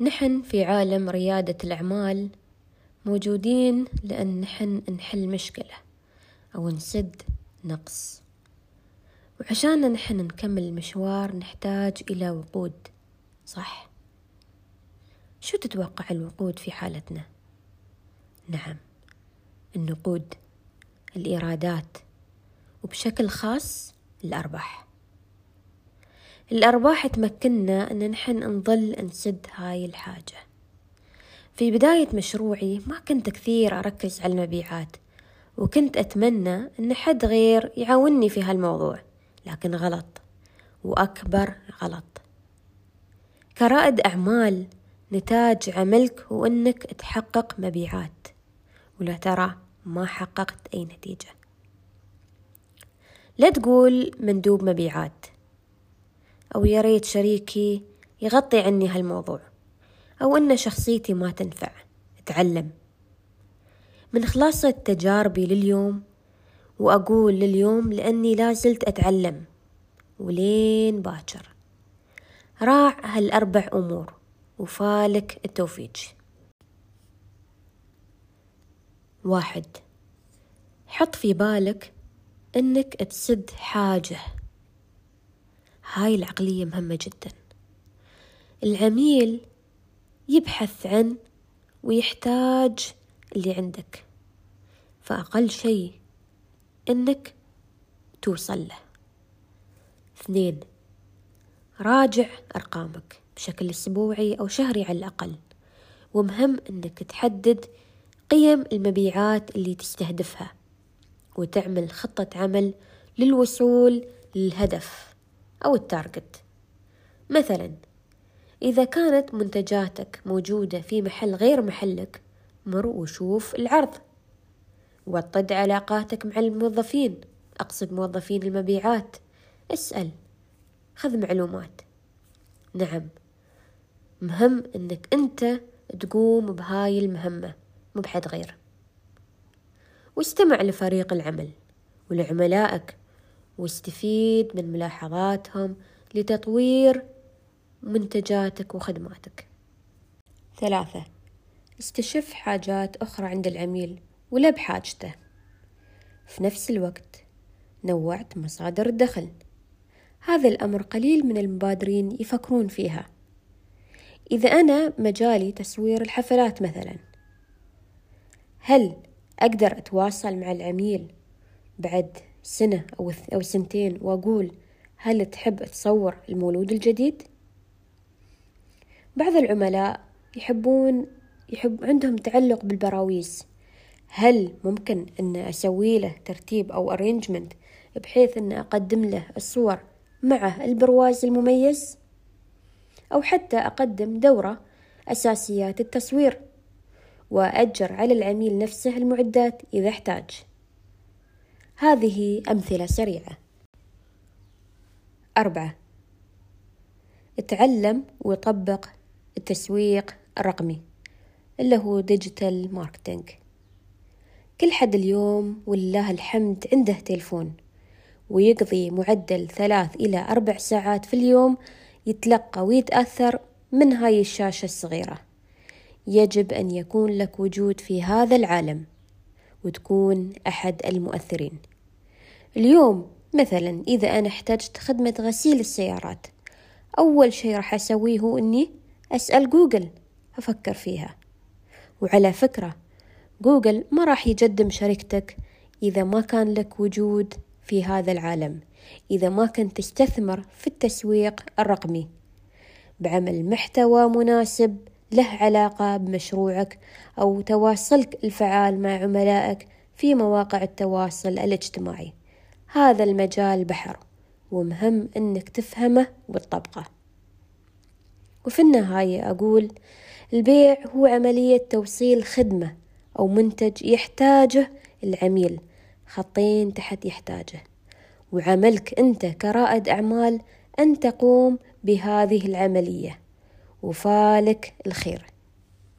نحن في عالم ريادة الأعمال موجودين لأن نحن نحل مشكلة أو نسد نقص وعشان نحن نكمل المشوار نحتاج إلى وقود صح؟ شو تتوقع الوقود في حالتنا؟ نعم النقود الإيرادات وبشكل خاص الأرباح الأرباح تمكننا أن نحن نظل نسد هاي الحاجة. في بداية مشروعي ما كنت كثير أركز على المبيعات وكنت أتمنى أن حد غير يعاوني في هالموضوع لكن غلط وأكبر غلط. كرائد أعمال نتاج عملك هو أنك تحقق مبيعات ولا ترى ما حققت أي نتيجة. لا تقول مندوب مبيعات أو يا ريت شريكي يغطي عني هالموضوع أو أن شخصيتي ما تنفع أتعلم. من خلاصة تجاربي لليوم وأقول لليوم لأني لازلت أتعلم ولين باكر. راع هالأربع أمور وفالك التوفيق. واحد حط في بالك إنك تسد حاجة. هاي العقلية مهمة جدا. العميل يبحث عن ويحتاج اللي عندك فأقل شيء إنك توصل له. اثنين راجع أرقامك بشكل أسبوعي أو شهري على الأقل. ومهم إنك تحدد قيم المبيعات اللي تستهدفها وتعمل خطة عمل للوصول للهدف. أو التارجت مثلا إذا كانت منتجاتك موجودة في محل غير محلك مر وشوف العرض. وطد علاقاتك مع الموظفين. أقصد موظفين المبيعات. اسأل. خذ معلومات. نعم. مهم إنك أنت تقوم بهاي المهمة مو بحد غير. واستمع لفريق العمل ولعملائك واستفيد من ملاحظاتهم لتطوير منتجاتك وخدماتك. ثلاثة استشف حاجات أخرى عند العميل ولا بحاجته. في نفس الوقت نوعت مصادر الدخل. هذا الأمر قليل من المبادرين يفكرون فيها. إذا أنا مجالي تصوير الحفلات مثلا هل أقدر أتواصل مع العميل بعد سنة أو سنتين وأقول هل تحب تصور المولود الجديد؟ بعض العملاء يحبون يحب عندهم تعلق بالبراويز هل ممكن أن أسوي له ترتيب أو أرينجمنت بحيث أن أقدم له الصور مع البرواز المميز؟ أو حتى أقدم دورة أساسيات التصوير وأجر على العميل نفسه المعدات إذا احتاج. هذه أمثلة سريعة. أربعة. اتعلم وطبق التسويق الرقمي اللي هو digital marketing كل حد اليوم ولله الحمد عنده تلفون ويقضي معدل ثلاث إلى أربع ساعات في اليوم يتلقى ويتأثر من هاي الشاشة الصغيرة. يجب أن يكون لك وجود في هذا العالم. وتكون أحد المؤثرين. اليوم مثلا إذا أنا احتجت خدمة غسيل السيارات أول شيء راح أسويه هو أني أسأل جوجل أفكر فيها. وعلى فكرة جوجل ما راح يقدم شركتك إذا ما كان لك وجود في هذا العالم إذا ما كنت تستثمر في التسويق الرقمي. بعمل محتوى مناسب له علاقة بمشروعك أو تواصلك الفعال مع عملائك في مواقع التواصل الاجتماعي. هذا المجال بحر ومهم أنك تفهمه وتطبقه. وفي النهاية أقول البيع هو عملية توصيل خدمة أو منتج يحتاجه العميل خطين تحت يحتاجه. وعملك أنت كرائد أعمال أن تقوم بهذه العملية. وفالك الخير.